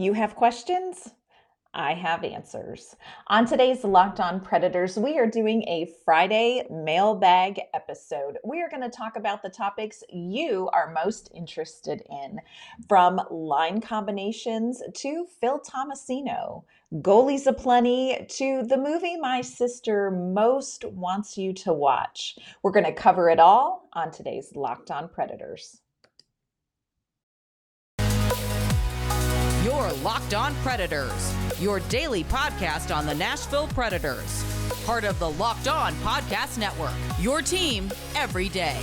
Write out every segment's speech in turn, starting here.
You have questions? I have answers. On today's Locked On Predators, we are doing a Friday mailbag episode. We are going to talk about the topics you are most interested in, from line combinations to Phil Tomasino, goalies aplenty to the movie my sister most wants you to watch. We're going to cover it all on today's Locked On Predators. Your Locked On Predators, your daily podcast on the Nashville Predators. Part of the Locked On Podcast Network, your team every day.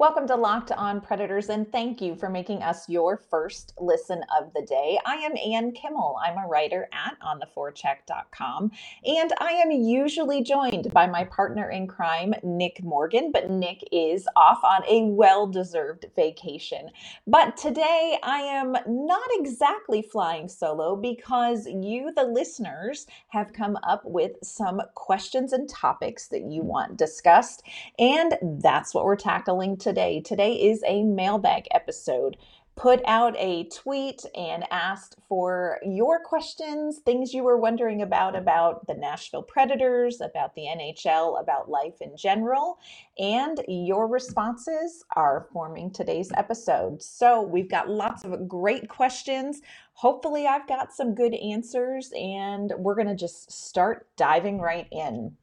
Welcome to Locked On Predators, and thank you for making us your first listen of the day. I am Ann Kimmel. I'm a writer at ontheforecheck.com, and I am usually joined by my partner in crime, Nick Morgan, but Nick is off on a well deserved vacation. But today I am not exactly flying solo because you, the listeners, have come up with some questions and topics that you want discussed, and that's what we're tackling today today. Today is a mailbag episode. Put out a tweet and asked for your questions, things you were wondering about about the Nashville Predators, about the NHL, about life in general, and your responses are forming today's episode. So, we've got lots of great questions. Hopefully, I've got some good answers, and we're going to just start diving right in.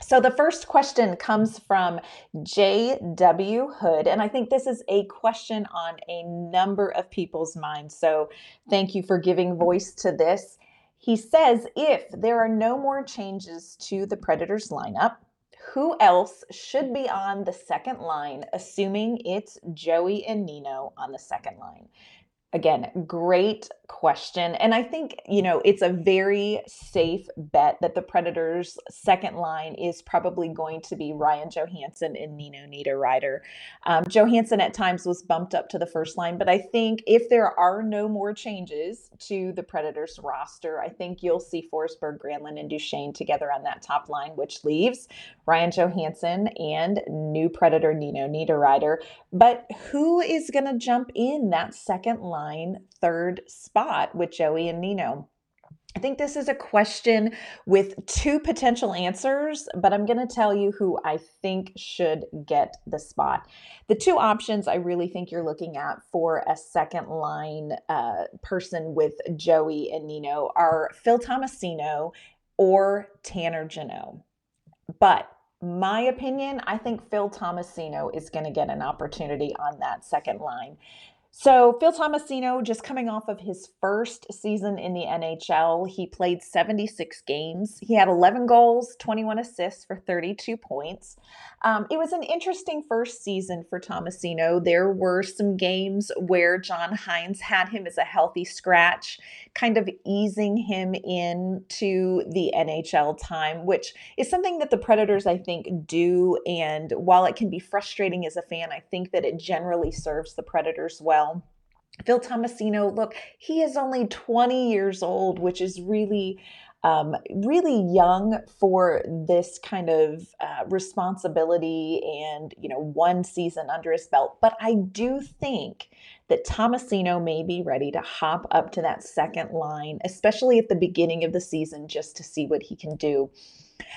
So the first question comes from J.W. Hood, and I think this is a question on a number of people's minds. So thank you for giving voice to this. He says if there are no more changes to the Predators lineup, who else should be on the second line, assuming it's Joey and Nino on the second line? Again, great question. And I think, you know, it's a very safe bet that the Predators' second line is probably going to be Ryan Johansen and Nino Niederreiter. Um, Johansen at times was bumped up to the first line, but I think if there are no more changes to the Predators roster, I think you'll see Forsberg, Granlund, and Duchene together on that top line, which leaves Ryan Johansen and new Predator Nino Niederreiter. But who is going to jump in that second line? Line third spot with Joey and Nino? I think this is a question with two potential answers, but I'm going to tell you who I think should get the spot. The two options I really think you're looking at for a second line uh, person with Joey and Nino are Phil Tomasino or Tanner Jeannot. But my opinion, I think Phil Tomasino is going to get an opportunity on that second line. So, Phil Tomasino, just coming off of his first season in the NHL, he played 76 games. He had 11 goals, 21 assists for 32 points. Um, it was an interesting first season for Tomasino. There were some games where John Hynes had him as a healthy scratch, kind of easing him into the NHL time, which is something that the Predators, I think, do. And while it can be frustrating as a fan, I think that it generally serves the Predators well. Phil Tomasino, look, he is only 20 years old, which is really, um, really young for this kind of uh, responsibility and, you know, one season under his belt. But I do think that Tomasino may be ready to hop up to that second line, especially at the beginning of the season, just to see what he can do.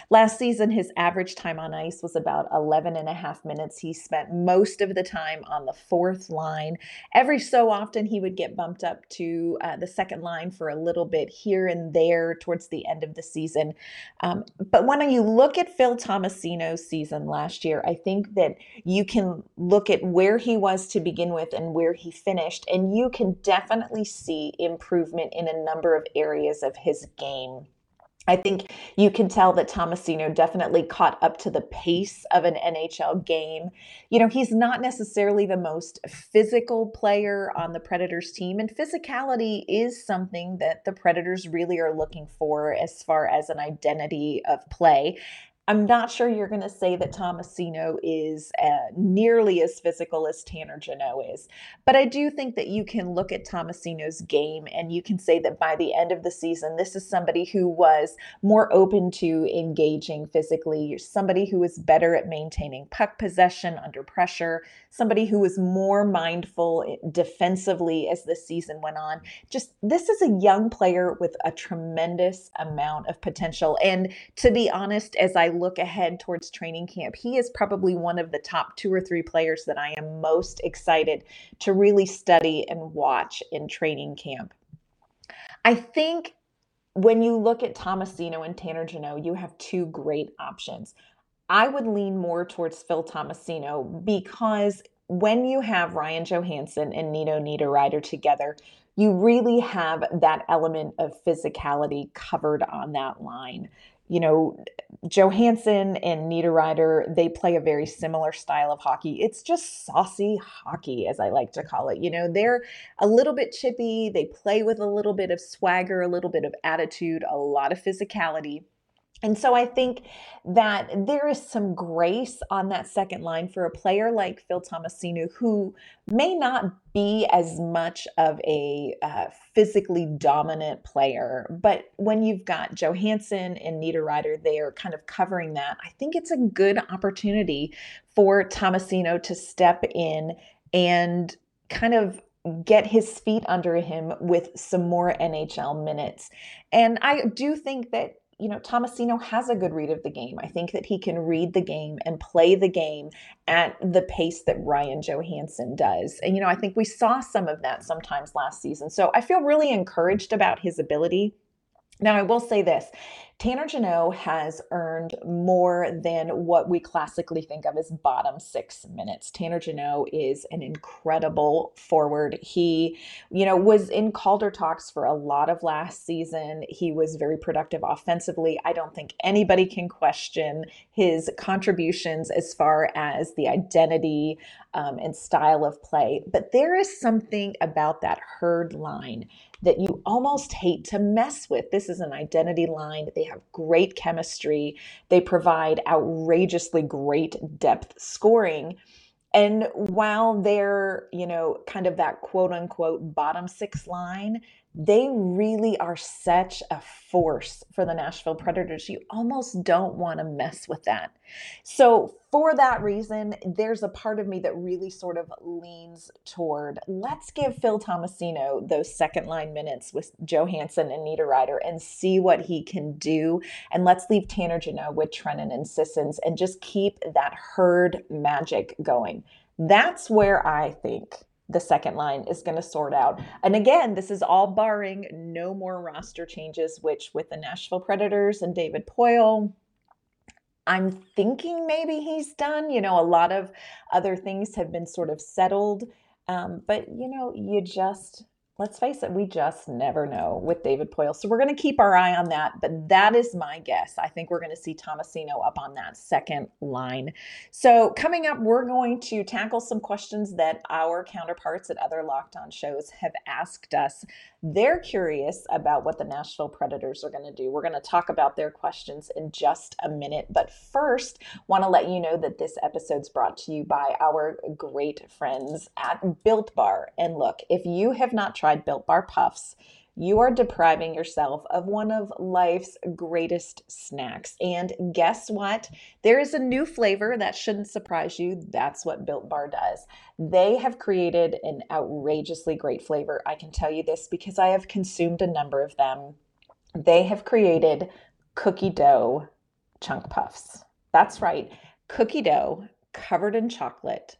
Last season, his average time on ice was about 11 and a half minutes. He spent most of the time on the fourth line. Every so often, he would get bumped up to uh, the second line for a little bit here and there towards the end of the season. Um, but when you look at Phil Tomasino's season last year, I think that you can look at where he was to begin with and where he finished, and you can definitely see improvement in a number of areas of his game. I think you can tell that Tomasino definitely caught up to the pace of an NHL game. You know, he's not necessarily the most physical player on the Predators team, and physicality is something that the Predators really are looking for as far as an identity of play. I'm not sure you're going to say that Tomasino is uh, nearly as physical as Tanner Jeannot is, but I do think that you can look at Tomasino's game and you can say that by the end of the season, this is somebody who was more open to engaging physically, somebody who was better at maintaining puck possession under pressure, somebody who was more mindful eh, defensively as the season went on. Just this is a young player with a tremendous amount of potential. And to be honest, as I look ahead towards training camp, he is probably one of the top two or three players that I am most excited to really study and watch in training camp. I think when you look at Tomasino and Tanner Jeannot, you have two great options. I would lean more towards Phil Tomasino because when you have Ryan Johansen and Nino Niederreiter together, you really have that element of physicality covered on that line you know, Johansen and Niederreiter, they play a very similar style of hockey. It's just saucy hockey, as I like to call it. You know, they're a little bit chippy, they play with a little bit of swagger, a little bit of attitude, a lot of physicality. And so I think that there is some grace on that second line for a player like Phil Tomasino, who may not be as much of a uh, physically dominant player. But when you've got Johansen and Niederreiter there kind of covering that, I think it's a good opportunity for Tomasino to step in and kind of get his feet under him with some more NHL minutes. And I do think that you know, Tomasino has a good read of the game. I think that he can read the game and play the game at the pace that Ryan Johansen does. And, you know, I think we saw some of that sometimes last season. So I feel really encouraged about his ability. Now, I will say this Tanner Jeannot has earned more than what we classically think of as bottom six minutes. Tanner Jeannot is an incredible forward. He, you know, was in Calder talks for a lot of last season. He was very productive offensively. I don't think anybody can question his contributions as far as the identity um, and style of play. But there is something about that herd line that you almost hate to mess with. This is an identity line. They have great chemistry. They provide outrageously great depth scoring. And while they're, you know, kind of that quote unquote bottom six line, they really are such a force for the Nashville Predators. You almost don't want to mess with that. So, for that reason, there's a part of me that really sort of leans toward let's give Phil Tomasino those second line minutes with Johansen and Nita Niederreiter and see what he can do. And let's leave Tanner Jeannot with Trenin and Sissons and just keep that herd magic going. That's where I think the second line is going to sort out. And again, this is all barring no more roster changes, which with the Nashville Predators and David Poile, I'm thinking maybe he's done. You know, a lot of other things have been sort of settled. Um, but, you know, you just let's face it, we just never know with David Poile. So we're going to keep our eye on that. But that is my guess. I think we're going to see Tomasino up on that second line. So coming up, we're going to tackle some questions that our counterparts at other Locked On shows have asked us. They're curious about what the Nashville Predators are going to do. We're going to talk about their questions in just a minute. But first, want to let you know that this episode's brought to you by our great friends at Built Bar. And look, if you have not tried Built Bar Puffs, you are depriving yourself of one of life's greatest snacks. And guess what? There is a new flavor that shouldn't surprise you. That's what Built Bar does. They have created an outrageously great flavor. I can tell you this because I have consumed a number of them. They have created cookie dough chunk puffs. That's right, cookie dough covered in chocolate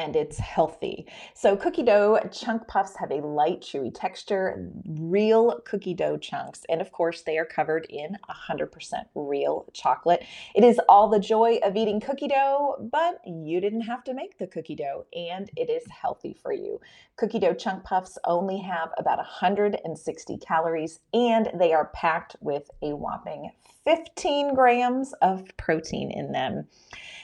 and it's healthy. So, cookie dough chunk puffs have a light, chewy texture, real cookie dough chunks, and of course, they are covered in 100% real chocolate. It is all the joy of eating cookie dough, but you didn't have to make the cookie dough, and it is healthy for you. Cookie dough chunk puffs only have about 160 calories, and they are packed with a whopping 15 grams of protein in them.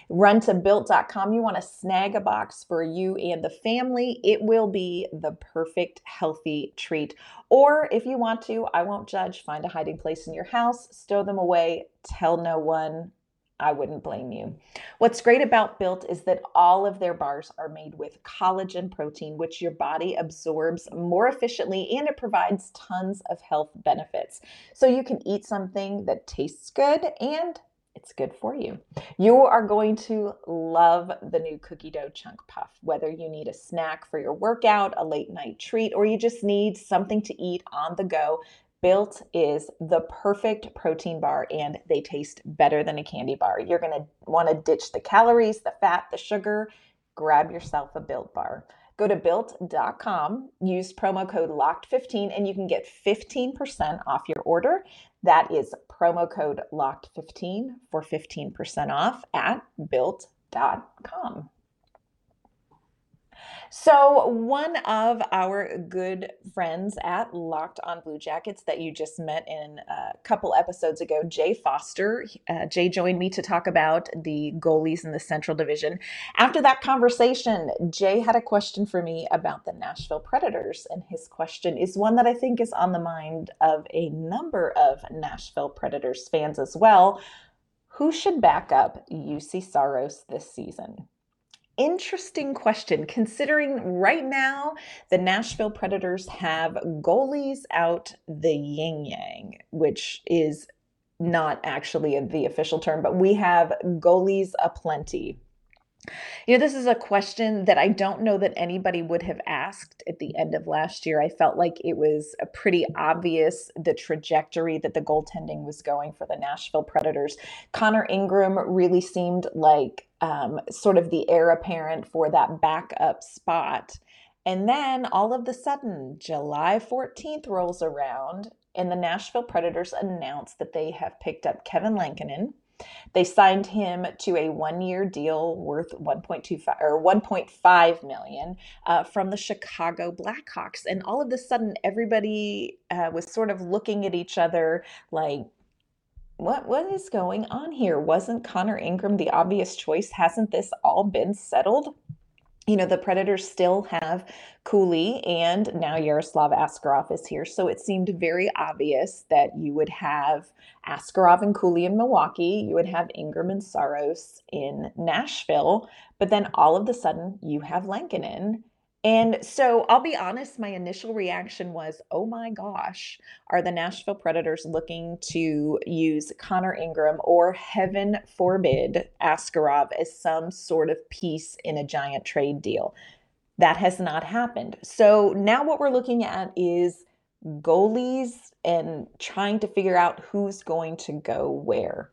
Run to built.com. You want to snag a box for you and the family. It will be the perfect healthy treat. Or if you want to, I won't judge, find a hiding place in your house, stow them away, tell no one. I wouldn't blame you. What's great about Built is that all of their bars are made with collagen protein, which your body absorbs more efficiently and it provides tons of health benefits. So you can eat something that tastes good and it's good for you. You are going to love the new cookie dough chunk puff, whether you need a snack for your workout, a late night treat, or you just need something to eat on the go. Built is the perfect protein bar and they taste better than a candy bar. You're going to want to ditch the calories, the fat, the sugar. Grab yourself a Built bar. Go to built.com, use promo code LOCKED15, and you can get 15% off your order. That is promo code LOCKED15 for 15% off at built.com. So, one of our good friends at Locked on Blue Jackets that you just met in a couple episodes ago, Jay Foster, uh, Jay joined me to talk about the goalies in the Central Division. After that conversation, Jay had a question for me about the Nashville Predators, and his question is one that I think is on the mind of a number of Nashville Predators fans as well. Who should back up Juuse Saros this season? Interesting question considering right now the Nashville Predators have goalies out the yin yang, which is not actually the official term, but we have goalies aplenty. You know, this is a question that I don't know that anybody would have asked at the end of last year. I felt like it was a pretty obvious the trajectory that the goaltending was going for the Nashville Predators. Connor Ingram really seemed like um, sort of the heir apparent for that backup spot. And then all of a sudden, July 14th rolls around, and the Nashville Predators announce that they have picked up Kevin Lankinen they signed him to a one-year deal worth 1.25 or 1.5 million uh, from the Chicago Blackhawks, and all of a sudden, everybody uh, was sort of looking at each other like, "What what is going on here? Wasn't Connor Ingram the obvious choice? Hasn't this all been settled?" You know, the Predators still have Cooley and now Yaroslav Askarov is here. So it seemed very obvious that you would have Askarov and Cooley in Milwaukee, you would have Ingram and Saros in Nashville, but then all of a sudden you have Lankinen and so I'll be honest, my initial reaction was, oh my gosh, are the Nashville Predators looking to use Connor Ingram or heaven forbid Askarov as some sort of piece in a giant trade deal? That has not happened. So now what we're looking at is goalies and trying to figure out who's going to go where.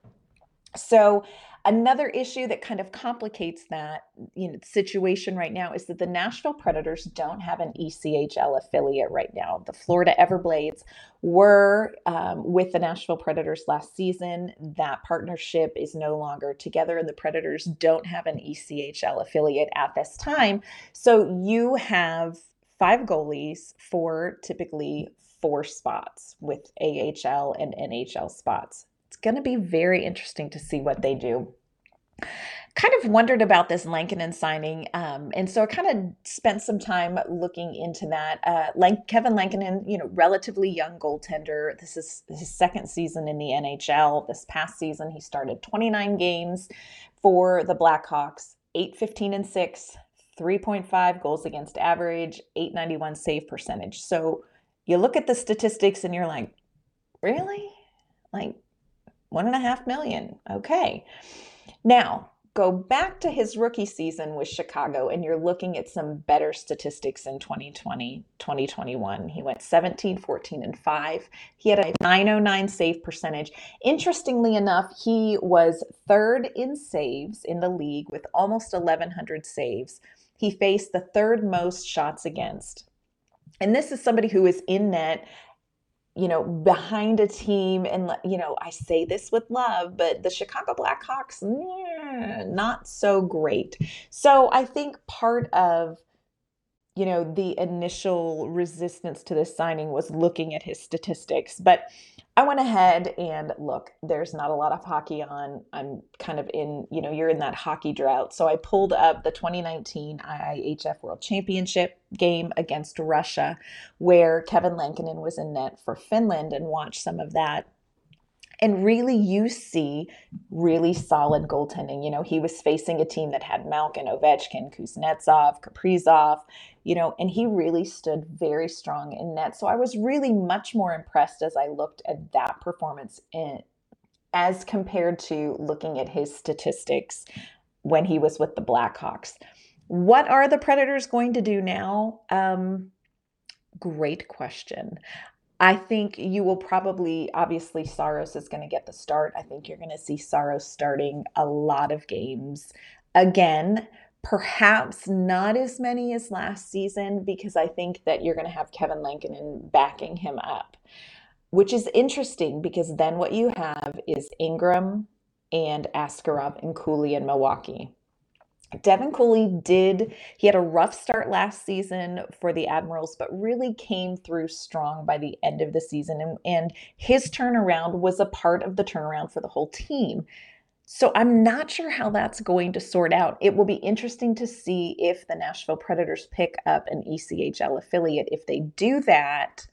So Another issue that kind of complicates that you know, situation right now is that the Nashville Predators don't have an ECHL affiliate right now. The Florida Everblades were um, with the Nashville Predators last season. That partnership is no longer together, and the Predators don't have an ECHL affiliate at this time. So you have five goalies for typically four spots with AHL and NHL spots going to be very interesting to see what they do. Kind of wondered about this Lankinen signing, um, and so I kind of spent some time looking into that. Uh, Lank- Kevin Lankinen, you know, relatively young goaltender. This is his second season in the NHL. This past season, he started 29 games for the Blackhawks, 8 15 and 6, 3.5 goals against average, 891 save percentage. So you look at the statistics and you're like, really? Like one and a half million. Okay. Now, go back to his rookie season with Chicago and you're looking at some better statistics in 2020, 2021. He went 17, 14, and 5. He had a 909 save percentage. Interestingly enough, he was third in saves in the league with almost 1,100 saves. He faced the third most shots against. And this is somebody who is in net you know, behind a team. And, you know, I say this with love, but the Chicago Blackhawks, not so great. So I think part of, you know, the initial resistance to this signing was looking at his statistics. But I went ahead and look, there's not a lot of hockey on. I'm kind of in, you know, you're in that hockey drought. So I pulled up the 2019 IIHF World Championship game against Russia, where Kevin Lankinen was in net for Finland and watched some of that. And really, you see really solid goaltending. You know, he was facing a team that had Malkin, Ovechkin, Kuznetsov, Kaprizov, you know, and he really stood very strong in net. So I was really much more impressed as I looked at that performance in, as compared to looking at his statistics when he was with the Blackhawks. What are the Predators going to do now? Um, great question. I think you will probably, obviously, Saros is going to get the start. I think you're going to see Saros starting a lot of games. Again, perhaps not as many as last season because I think that you're going to have Kevin Lankinen backing him up, which is interesting because then what you have is Ingram and Askarov and Cooley in Milwaukee. Devin Cooley did, he had a rough start last season for the Admirals, but really came through strong by the end of the season. And, and his turnaround was a part of the turnaround for the whole team. So I'm not sure how that's going to sort out. It will be interesting to see if the Nashville Predators pick up an ECHL affiliate. If they do that,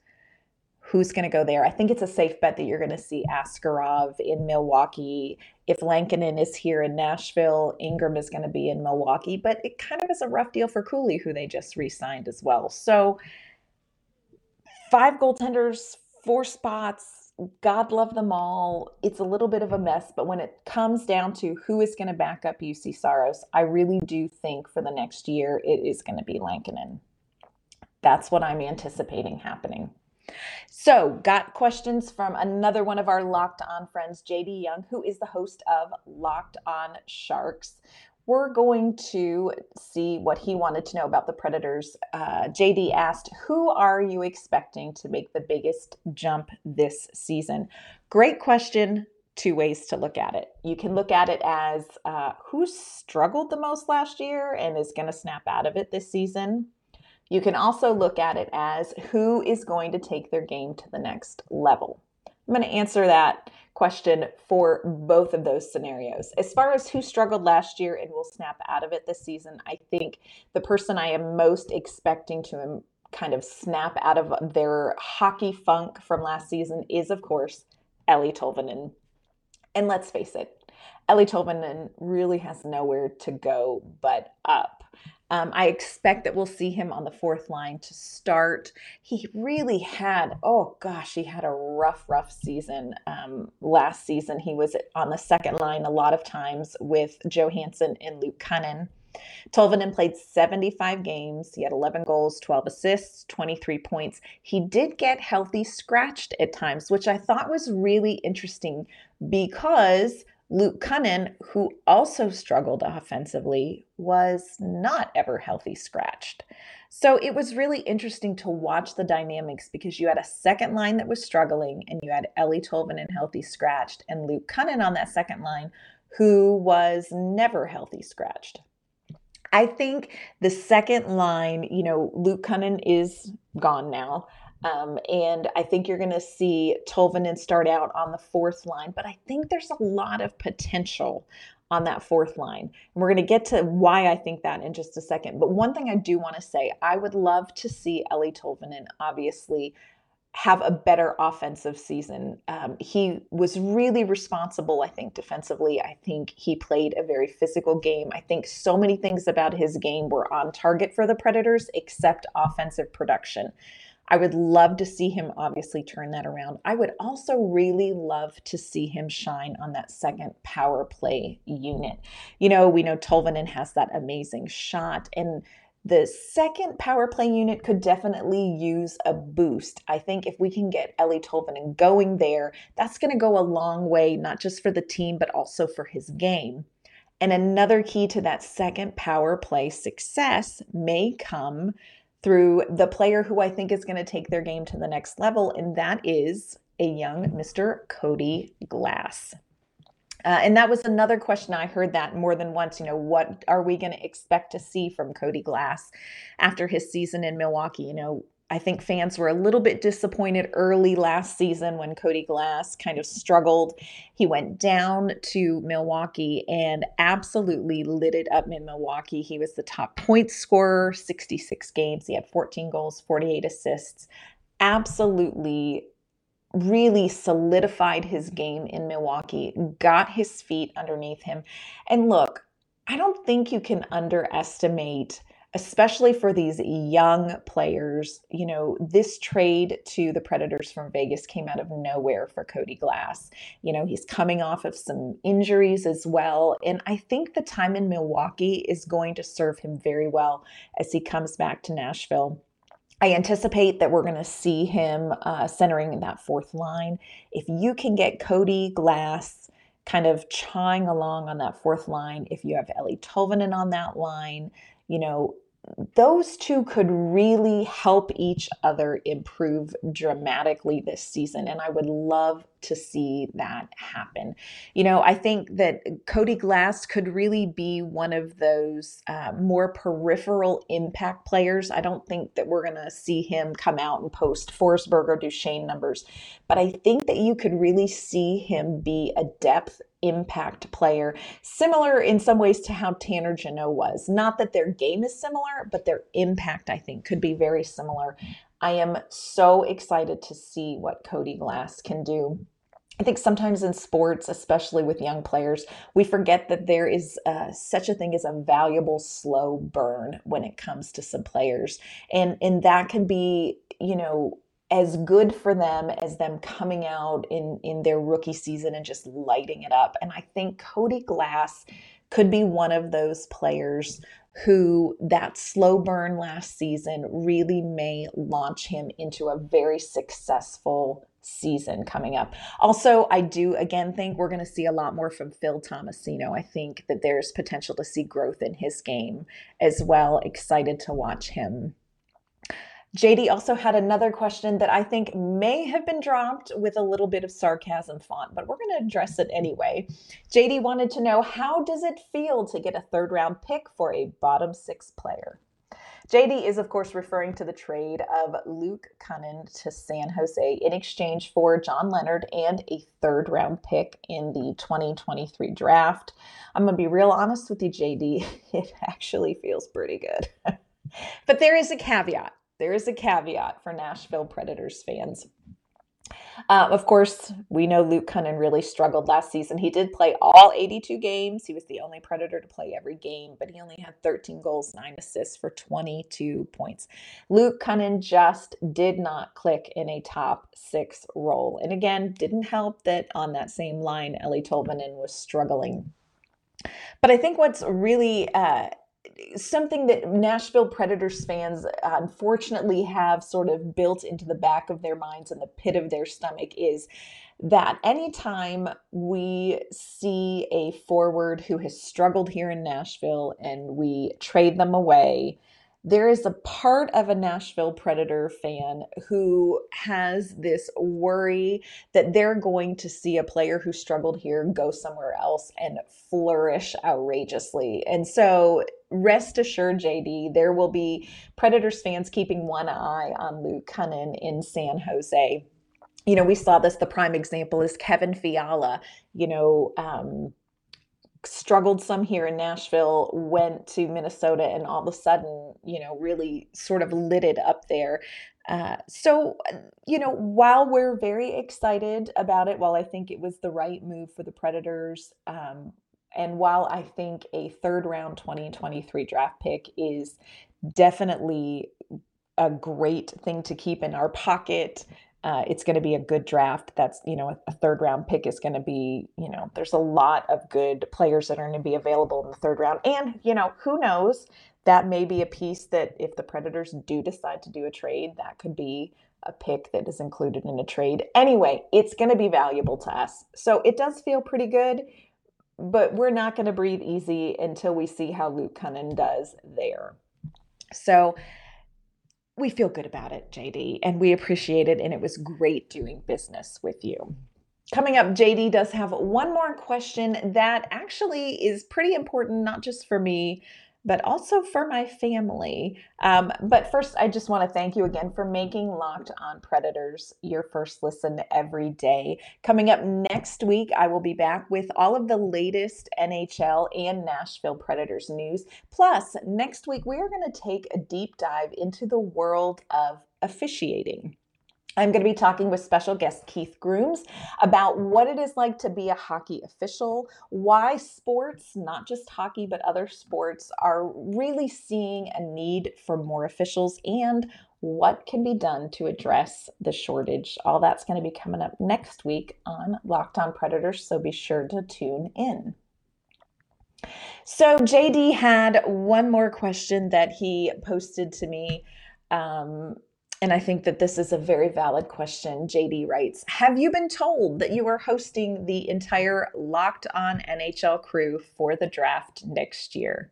who's going to go there. I think it's a safe bet that you're going to see Askarov in Milwaukee. If Lankinen is here in Nashville, Ingram is going to be in Milwaukee. But it kind of is a rough deal for Cooley, who they just re signed as well. So five goaltenders, four spots. God love them all. It's a little bit of a mess, but when it comes down to who is going to back up Juuse Saros, I really do think for the next year it is going to be Lankinen. That's what I'm anticipating happening. So, got questions from another one of our Locked On friends, JD Young, who is the host of Locked On Sharks. We're going to see what he wanted to know about the Predators. Uh, JD asked, Who are you expecting to make the biggest jump this season? Great question. Two ways to look at it. You can look at it as uh, who struggled the most last year and is going to snap out of it this season you can also look at it as who is going to take their game to the next level. I'm going to answer that question for both of those scenarios. As far as who struggled last year and will snap out of it this season, I think the person I am most expecting to kind of snap out of their hockey funk from last season is, of course, Eeli Tolvanen. And let's face it, Eeli Tolvanen really has nowhere to go but up. Um, I expect that we'll see him on the fourth line to start. He really had, oh gosh, he had a rough, rough season um, last season. He was on the second line a lot of times with Johansen and Luke Kunin. Tolvanen played 75 games. He had 11 goals, 12 assists, 23 points. He did get healthy scratched at times, which I thought was really interesting because Luke Kunin, who also struggled offensively, was not ever healthy scratched. So it was really interesting to watch the dynamics because you had a second line that was struggling and you had Eeli Tolvanen healthy scratched and Luke Kunin on that second line who was never healthy scratched. I think the second line, you know, Luke Kunin is gone now. Um, and I think you're going to see Tolvanen start out on the fourth line, but I think there's a lot of potential on that fourth line. And we're going to get to why I think that in just a second. But one thing I do want to say, I would love to see Eeli Tolvanen obviously have a better offensive season. Um, he was really responsible, I think, defensively. I think he played a very physical game. I think so many things about his game were on target for the Predators, except offensive production. I would love to see him obviously turn that around. I would also really love to see him shine on that second power play unit. You know, we know Tolvanen has that amazing shot and the second power play unit could definitely use a boost. I think if we can get Eeli Tolvanen going there, that's going to go a long way, not just for the team, but also for his game. And another key to that second power play success may come through the player who I think is going to take their game to the next level, and that is a young Mr. Cody Glass. Uh, and that was another question I heard that more than once. You know, what are we going to expect to see from Cody Glass after his season in Milwaukee? You know, I think fans were a little bit disappointed early last season when Cody Glass kind of struggled. He went down to Milwaukee and absolutely lit it up in Milwaukee. He was the top point scorer, 66 games. He had 14 goals, 48 assists. Absolutely really solidified his game in Milwaukee, got his feet underneath him. And look, I don't think you can underestimate especially for these young players. You know, this trade to the Predators from Vegas came out of nowhere for Cody Glass. You know, he's coming off of some injuries as well. And I think the time in Milwaukee is going to serve him very well as he comes back to Nashville. I anticipate that we're going to see him uh, centering in that fourth line. If you can get Cody Glass kind of chawing along on that fourth line, if you have Eeli Tolvanen on that line, you know, those two could really help each other improve dramatically this season. And I would love to see that happen. You know, I think that Cody Glass could really be one of those uh, more peripheral impact players. I don't think that we're going to see him come out and post Forsberg or Duchene numbers, but I think that you could really see him be a depth impact player, similar in some ways to how Tanner Jeannot was. Not that their game is similar, but their impact, I think, could be very similar. I am so excited to see what Cody Glass can do. I think sometimes in sports, especially with young players, we forget that there is uh, such a thing as a valuable slow burn when it comes to some players, and and that can be you know as good for them as them coming out in in their rookie season and just lighting it up. And I think Cody Glass could be one of those players who that slow burn last season really may launch him into a very successful season coming up. Also, I do again think we're going to see a lot more from Phil Tomasino. I think that there's potential to see growth in his game as well. Excited to watch him. JD also had another question that I think may have been dropped with a little bit of sarcasm font, but we're going to address it anyway. JD wanted to know how does it feel to get a third round pick for a bottom six player? JD is, of course, referring to the trade of Luke Kunin to San Jose in exchange for John Leonard and a third round pick in the 2023 draft. I'm going to be real honest with you, JD. It actually feels pretty good. but there is a caveat there is a caveat for Nashville Predators fans. Uh, of course, we know Luke Kunin really struggled last season. He did play all 82 games. He was the only Predator to play every game, but he only had 13 goals, 9 assists for 22 points. Luke Kunin just did not click in a top six role. And again, didn't help that on that same line, Eeli Tolvanen was struggling. But I think what's really uh, something that Nashville Predators fans uh, unfortunately have sort of built into the back of their minds and the pit of their stomach is that anytime we see a forward who has struggled here in Nashville and we trade them away, there is a part of a Nashville Predator fan who has this worry that they're going to see a player who struggled here go somewhere else and flourish outrageously. And so rest assured, JD, there will be Predators fans keeping one eye on Luke Kunin in San Jose. You know, we saw this. The prime example is Kevin Fiala. You know, um, struggled some here in Nashville, went to Minnesota, and all of a sudden, you know, really sort of lit it up there. Uh, so, you know, while we're very excited about it, while I think it was the right move for the Predators, um, and while I think a third round 2023 draft pick is definitely a great thing to keep in our pocket, uh, it's going to be a good draft. That's, you know, a third round pick is going to be, you know, there's a lot of good players that are going to be available in the third round. And, you know, who knows? That may be a piece that if the Predators do decide to do a trade, that could be a pick that is included in a trade. Anyway, it's going to be valuable to us. So it does feel pretty good but we're not going to breathe easy until we see how Luke Kunin does there. So we feel good about it, JD, and we appreciate it. And it was great doing business with you. Coming up, JD does have one more question that actually is pretty important, not just for me, but also for my family. Um, but first, I just want to thank you again for making Locked on Predators your first listen every day. Coming up next week, I will be back with all of the latest NHL and Nashville Predators news. Plus, next week, we are going to take a deep dive into the world of officiating. I'm going to be talking with special guest Keith Grooms about what it is like to be a hockey official, why sports, not just hockey, but other sports, are really seeing a need for more officials, and what can be done to address the shortage. All that's going to be coming up next week on Locked On Predators, so be sure to tune in. So, JD had one more question that he posted to me. Um, and I think that this is a very valid question. JD writes Have you been told that you are hosting the entire Locked On NHL crew for the draft next year?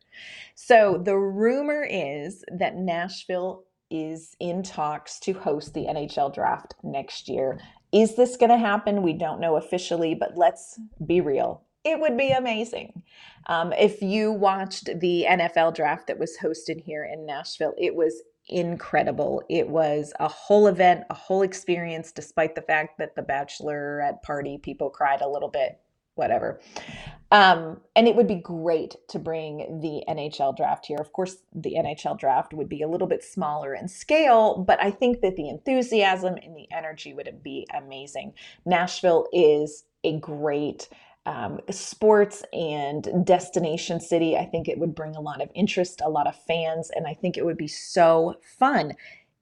So, the rumor is that Nashville is in talks to host the NHL draft next year. Is this going to happen? We don't know officially, but let's be real. It would be amazing. Um, if you watched the NFL draft that was hosted here in Nashville, it was incredible. It was a whole event, a whole experience, despite the fact that the bachelorette party people cried a little bit, whatever. Um, and it would be great to bring the NHL draft here. Of course, the NHL draft would be a little bit smaller in scale, but I think that the enthusiasm and the energy would be amazing. Nashville is a great um, sports and destination city. I think it would bring a lot of interest, a lot of fans, and I think it would be so fun.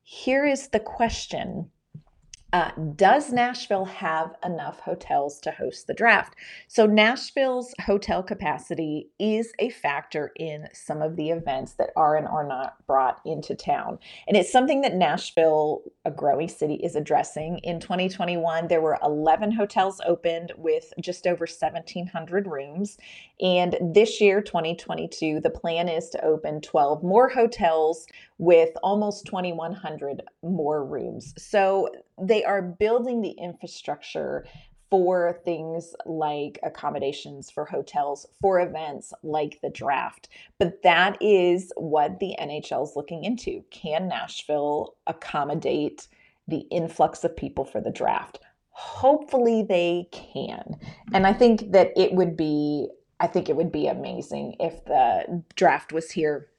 Here is the question uh, does Nashville have enough hotels to host the draft? So, Nashville's hotel capacity is a factor in some of the events that are and are not brought into town. And it's something that Nashville, a growing city, is addressing. In 2021, there were 11 hotels opened with just over 1,700 rooms. And this year, 2022, the plan is to open 12 more hotels with almost 2,100 more rooms. So, they are building the infrastructure for things like accommodations for hotels, for events like the draft. But that is what the NHL is looking into. Can Nashville accommodate the influx of people for the draft? Hopefully they can. And I think that it would be I think it would be amazing if the draft was here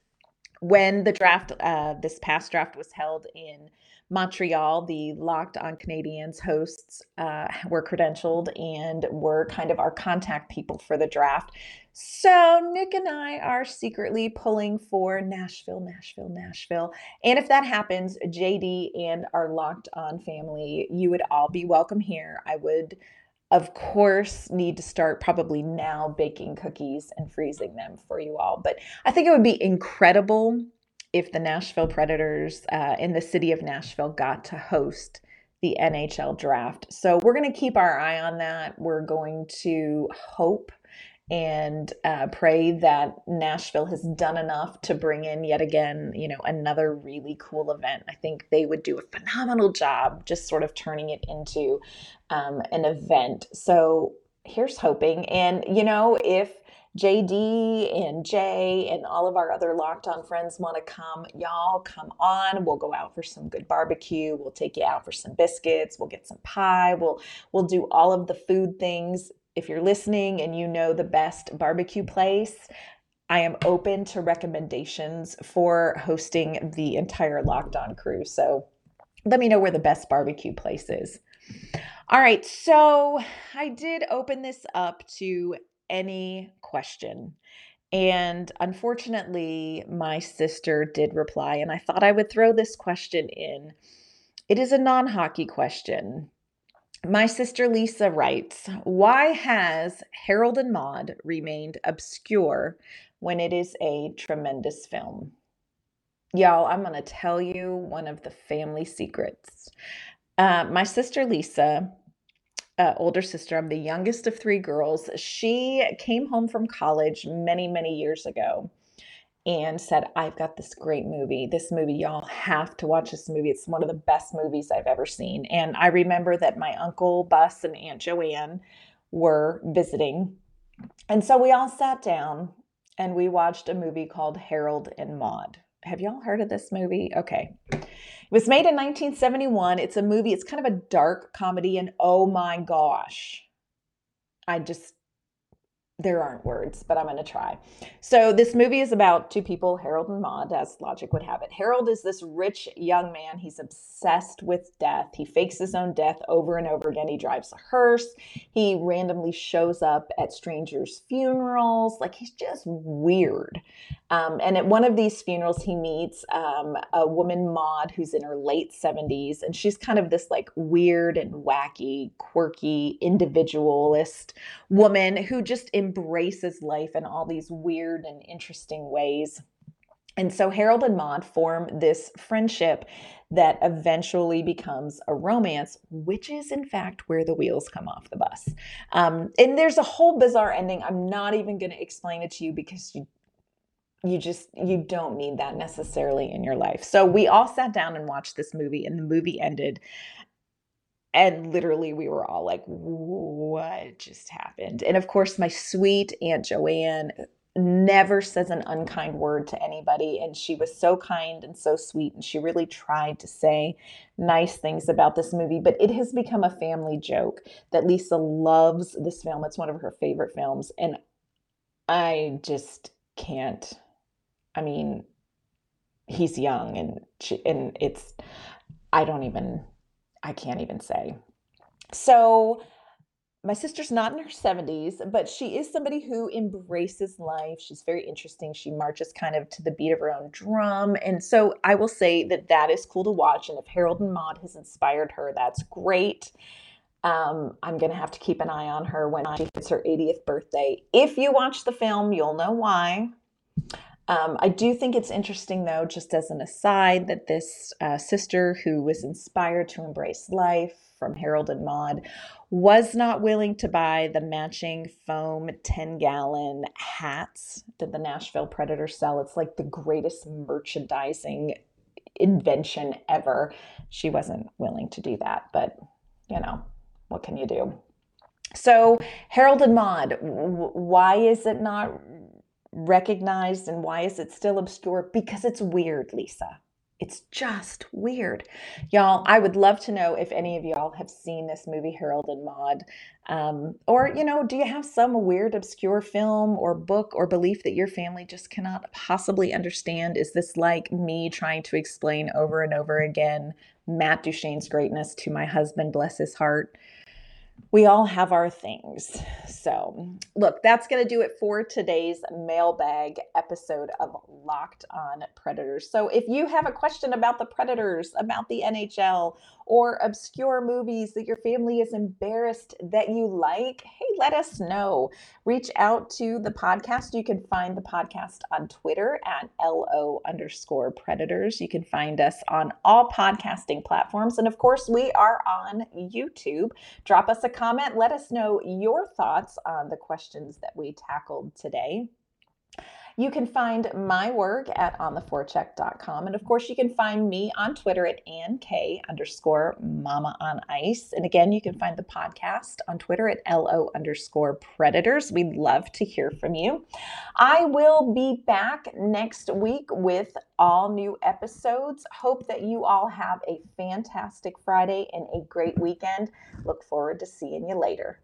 when the draft uh, this past draft was held in Montreal, the Locked on Canadians hosts uh, were credentialed and were kind of our contact people for the draft. So Nick and I are secretly pulling for Nashville, Nashville, Nashville. And if that happens, JD and our Locked on family, you would all be welcome here. I would of course need to start probably now baking cookies and freezing them for you all but i think it would be incredible if the Nashville Predators uh, in the city of Nashville got to host the NHL draft. So we're going to keep our eye on that. We're going to hope and uh, pray that Nashville has done enough to bring in yet again, you know, another really cool event. I think they would do a phenomenal job just sort of turning it into um, an event. So here's hoping. And, you know, if JD and Jay and all of our other locked on friends want to come, y'all come on. We'll go out for some good barbecue. We'll take you out for some biscuits. We'll get some pie. We'll we'll do all of the food things. If you're listening and you know the best barbecue place, I am open to recommendations for hosting the entire locked on crew. So let me know where the best barbecue place is. All right, so I did open this up to any question. And unfortunately, my sister did reply, and I thought I would throw this question in. It is a non hockey question. My sister Lisa writes Why has Harold and Maude remained obscure when it is a tremendous film? Y'all, I'm going to tell you one of the family secrets. Uh, my sister Lisa uh, older sister. I'm the youngest of three girls. She came home from college many, many years ago and said, I've got this great movie. This movie, y'all have to watch this movie. It's one of the best movies I've ever seen. And I remember that my uncle Bus and Aunt Joanne were visiting. And so we all sat down and we watched a movie called Harold and Maude. Have y'all heard of this movie? Okay. It was made in 1971. It's a movie, it's kind of a dark comedy, and oh my gosh, I just, there aren't words, but I'm going to try. So, this movie is about two people, Harold and Maude, as logic would have it. Harold is this rich young man. He's obsessed with death. He fakes his own death over and over again. He drives a hearse. He randomly shows up at strangers' funerals. Like, he's just weird. Um, and at one of these funerals, he meets um, a woman, Maude, who's in her late 70s. And she's kind of this like weird and wacky, quirky, individualist woman who just embraces life in all these weird and interesting ways. And so Harold and Maude form this friendship that eventually becomes a romance, which is in fact where the wheels come off the bus. Um, and there's a whole bizarre ending. I'm not even going to explain it to you because you you just you don't need that necessarily in your life. So we all sat down and watched this movie and the movie ended and literally we were all like what just happened? And of course my sweet Aunt Joanne uh, never says an unkind word to anybody and she was so kind and so sweet and she really tried to say nice things about this movie but it has become a family joke that Lisa loves this film it's one of her favorite films and I just can't I mean, he's young and she, and it's I don't even I can't even say. So my sister's not in her 70s, but she is somebody who embraces life. She's very interesting. She marches kind of to the beat of her own drum. And so I will say that that is cool to watch. And if Harold and Maude has inspired her, that's great. Um, I'm going to have to keep an eye on her when she hits her 80th birthday. If you watch the film, you'll know why. Um, I do think it's interesting, though, just as an aside, that this uh, sister who was inspired to embrace life from Harold and Maude was not willing to buy the matching foam 10 gallon hats that the Nashville Predators sell. It's like the greatest merchandising invention ever. She wasn't willing to do that, but you know, what can you do? So, Harold and Maude, why is it not recognized and why is it still obscure? Because it's weird, Lisa. It's just weird. Y'all, I would love to know if any of y'all have seen this movie, Harold and Maude. Um, or, you know, do you have some weird, obscure film or book or belief that your family just cannot possibly understand? Is this like me trying to explain over and over again Matt Duchene's greatness to my husband, bless his heart? We all have our things. So, look, that's going to do it for today's mailbag episode of Locked on Predators. So, if you have a question about the Predators, about the NHL, or obscure movies that your family is embarrassed that you like, hey, let us know. Reach out to the podcast. You can find the podcast on Twitter at LO underscore predators. You can find us on all podcasting platforms. And of course, we are on YouTube. Drop us a comment. Let us know your thoughts on the questions that we tackled today. You can find my work at ontheforecheck.com. And of course, you can find me on Twitter at Ann K underscore mama on ice. And again, you can find the podcast on Twitter at LO underscore predators. We'd love to hear from you. I will be back next week with all new episodes. Hope that you all have a fantastic Friday and a great weekend. Look forward to seeing you later.